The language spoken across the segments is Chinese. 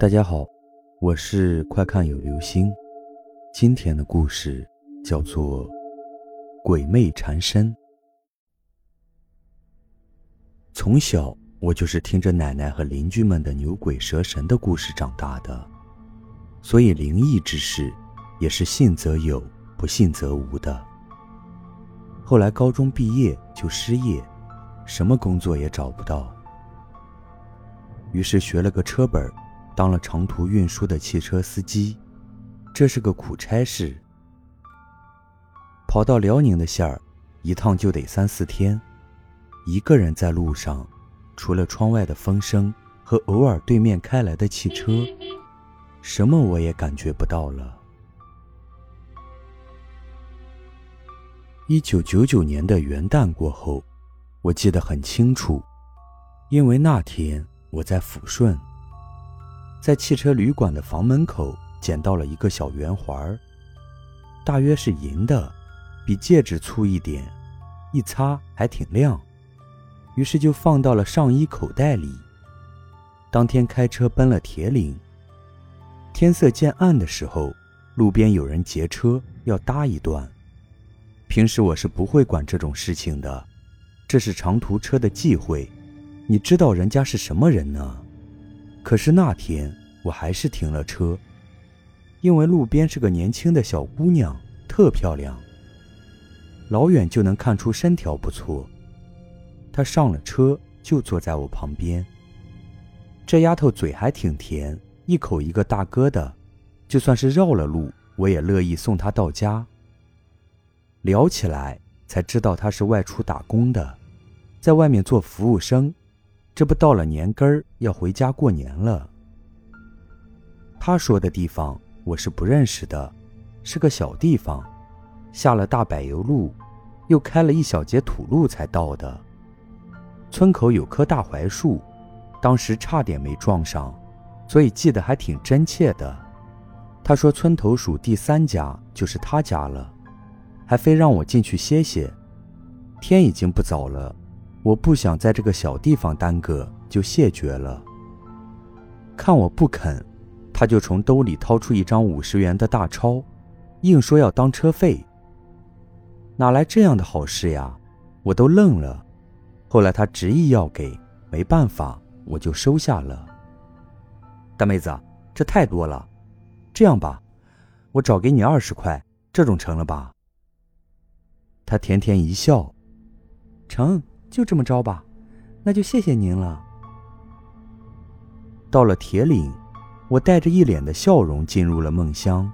大家好，我是快看有流星。今天的故事叫做《鬼魅缠身》。从小我就是听着奶奶和邻居们的牛鬼蛇神的故事长大的，所以灵异之事也是信则有，不信则无的。后来高中毕业就失业，什么工作也找不到，于是学了个车本儿。当了长途运输的汽车司机，这是个苦差事。跑到辽宁的线儿，一趟就得三四天。一个人在路上，除了窗外的风声和偶尔对面开来的汽车，什么我也感觉不到了。一九九九年的元旦过后，我记得很清楚，因为那天我在抚顺。在汽车旅馆的房门口捡到了一个小圆环大约是银的，比戒指粗一点，一擦还挺亮，于是就放到了上衣口袋里。当天开车奔了铁岭，天色渐暗的时候，路边有人劫车要搭一段。平时我是不会管这种事情的，这是长途车的忌讳，你知道人家是什么人呢？可是那天我还是停了车，因为路边是个年轻的小姑娘，特漂亮，老远就能看出身条不错。她上了车就坐在我旁边。这丫头嘴还挺甜，一口一个大哥的，就算是绕了路，我也乐意送她到家。聊起来才知道她是外出打工的，在外面做服务生。这不到了年根儿，要回家过年了。他说的地方我是不认识的，是个小地方，下了大柏油路，又开了一小节土路才到的。村口有棵大槐树，当时差点没撞上，所以记得还挺真切的。他说村头数第三家就是他家了，还非让我进去歇歇。天已经不早了。我不想在这个小地方耽搁，就谢绝了。看我不肯，他就从兜里掏出一张五十元的大钞，硬说要当车费。哪来这样的好事呀？我都愣了。后来他执意要给，没办法，我就收下了。大妹子，这太多了，这样吧，我找给你二十块，这种成了吧？他甜甜一笑，成。就这么着吧，那就谢谢您了。到了铁岭，我带着一脸的笑容进入了梦乡。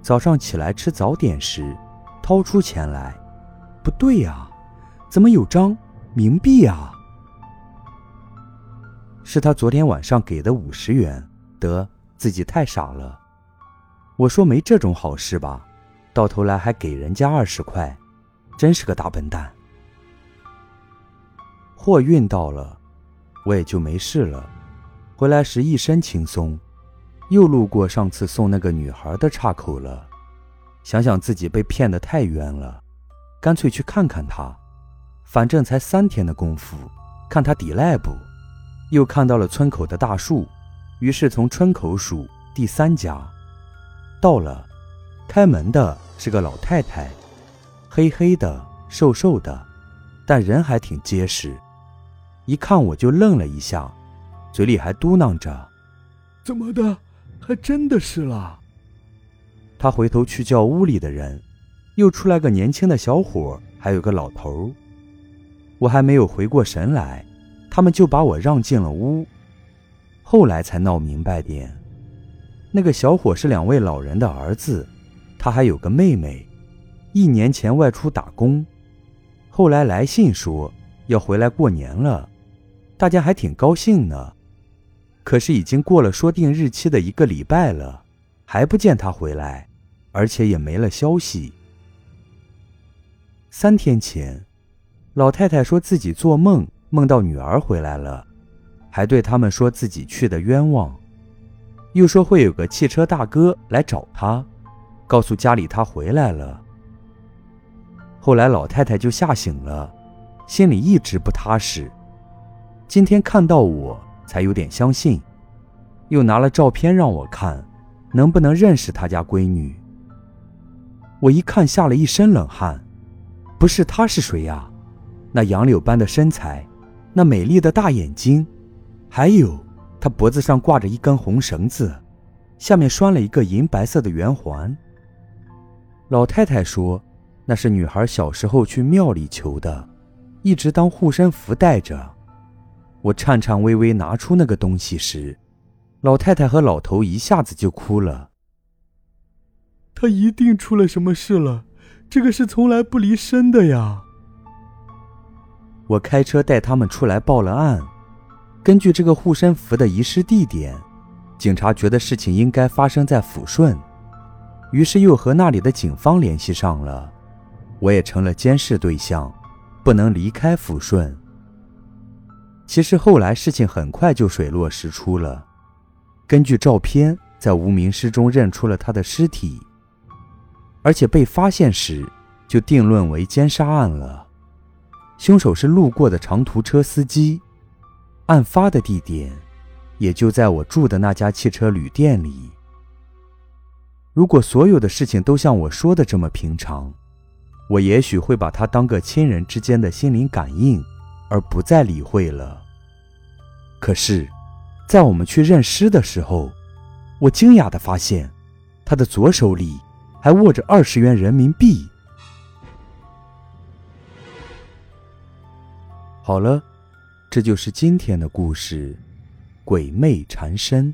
早上起来吃早点时，掏出钱来，不对呀，怎么有张冥币啊？是他昨天晚上给的五十元。得，自己太傻了。我说没这种好事吧，到头来还给人家二十块，真是个大笨蛋。货运到了，我也就没事了。回来时一身轻松，又路过上次送那个女孩的岔口了。想想自己被骗得太冤了，干脆去看看她。反正才三天的功夫，看她抵赖不？又看到了村口的大树，于是从村口数第三家。到了，开门的是个老太太，黑黑的，瘦瘦的，但人还挺结实。一看我就愣了一下，嘴里还嘟囔着：“怎么的，还真的是了。”他回头去叫屋里的人，又出来个年轻的小伙，还有个老头。我还没有回过神来，他们就把我让进了屋。后来才闹明白点，那个小伙是两位老人的儿子，他还有个妹妹，一年前外出打工，后来来信说要回来过年了。大家还挺高兴呢，可是已经过了说定日期的一个礼拜了，还不见他回来，而且也没了消息。三天前，老太太说自己做梦梦到女儿回来了，还对他们说自己去的冤枉，又说会有个汽车大哥来找她，告诉家里她回来了。后来老太太就吓醒了，心里一直不踏实。今天看到我才有点相信，又拿了照片让我看，能不能认识他家闺女。我一看，吓了一身冷汗。不是她是谁呀？那杨柳般的身材，那美丽的大眼睛，还有她脖子上挂着一根红绳子，下面拴了一个银白色的圆环。老太太说，那是女孩小时候去庙里求的，一直当护身符带着。我颤颤巍巍拿出那个东西时，老太太和老头一下子就哭了。他一定出了什么事了，这个是从来不离身的呀。我开车带他们出来报了案。根据这个护身符的遗失地点，警察觉得事情应该发生在抚顺，于是又和那里的警方联系上了。我也成了监视对象，不能离开抚顺。其实后来事情很快就水落石出了，根据照片，在无名尸中认出了他的尸体。而且被发现时，就定论为奸杀案了。凶手是路过的长途车司机，案发的地点也就在我住的那家汽车旅店里。如果所有的事情都像我说的这么平常，我也许会把它当个亲人之间的心灵感应，而不再理会了。可是，在我们去认尸的时候，我惊讶地发现，他的左手里。还握着二十元人民币。好了，这就是今天的故事，《鬼魅缠身》。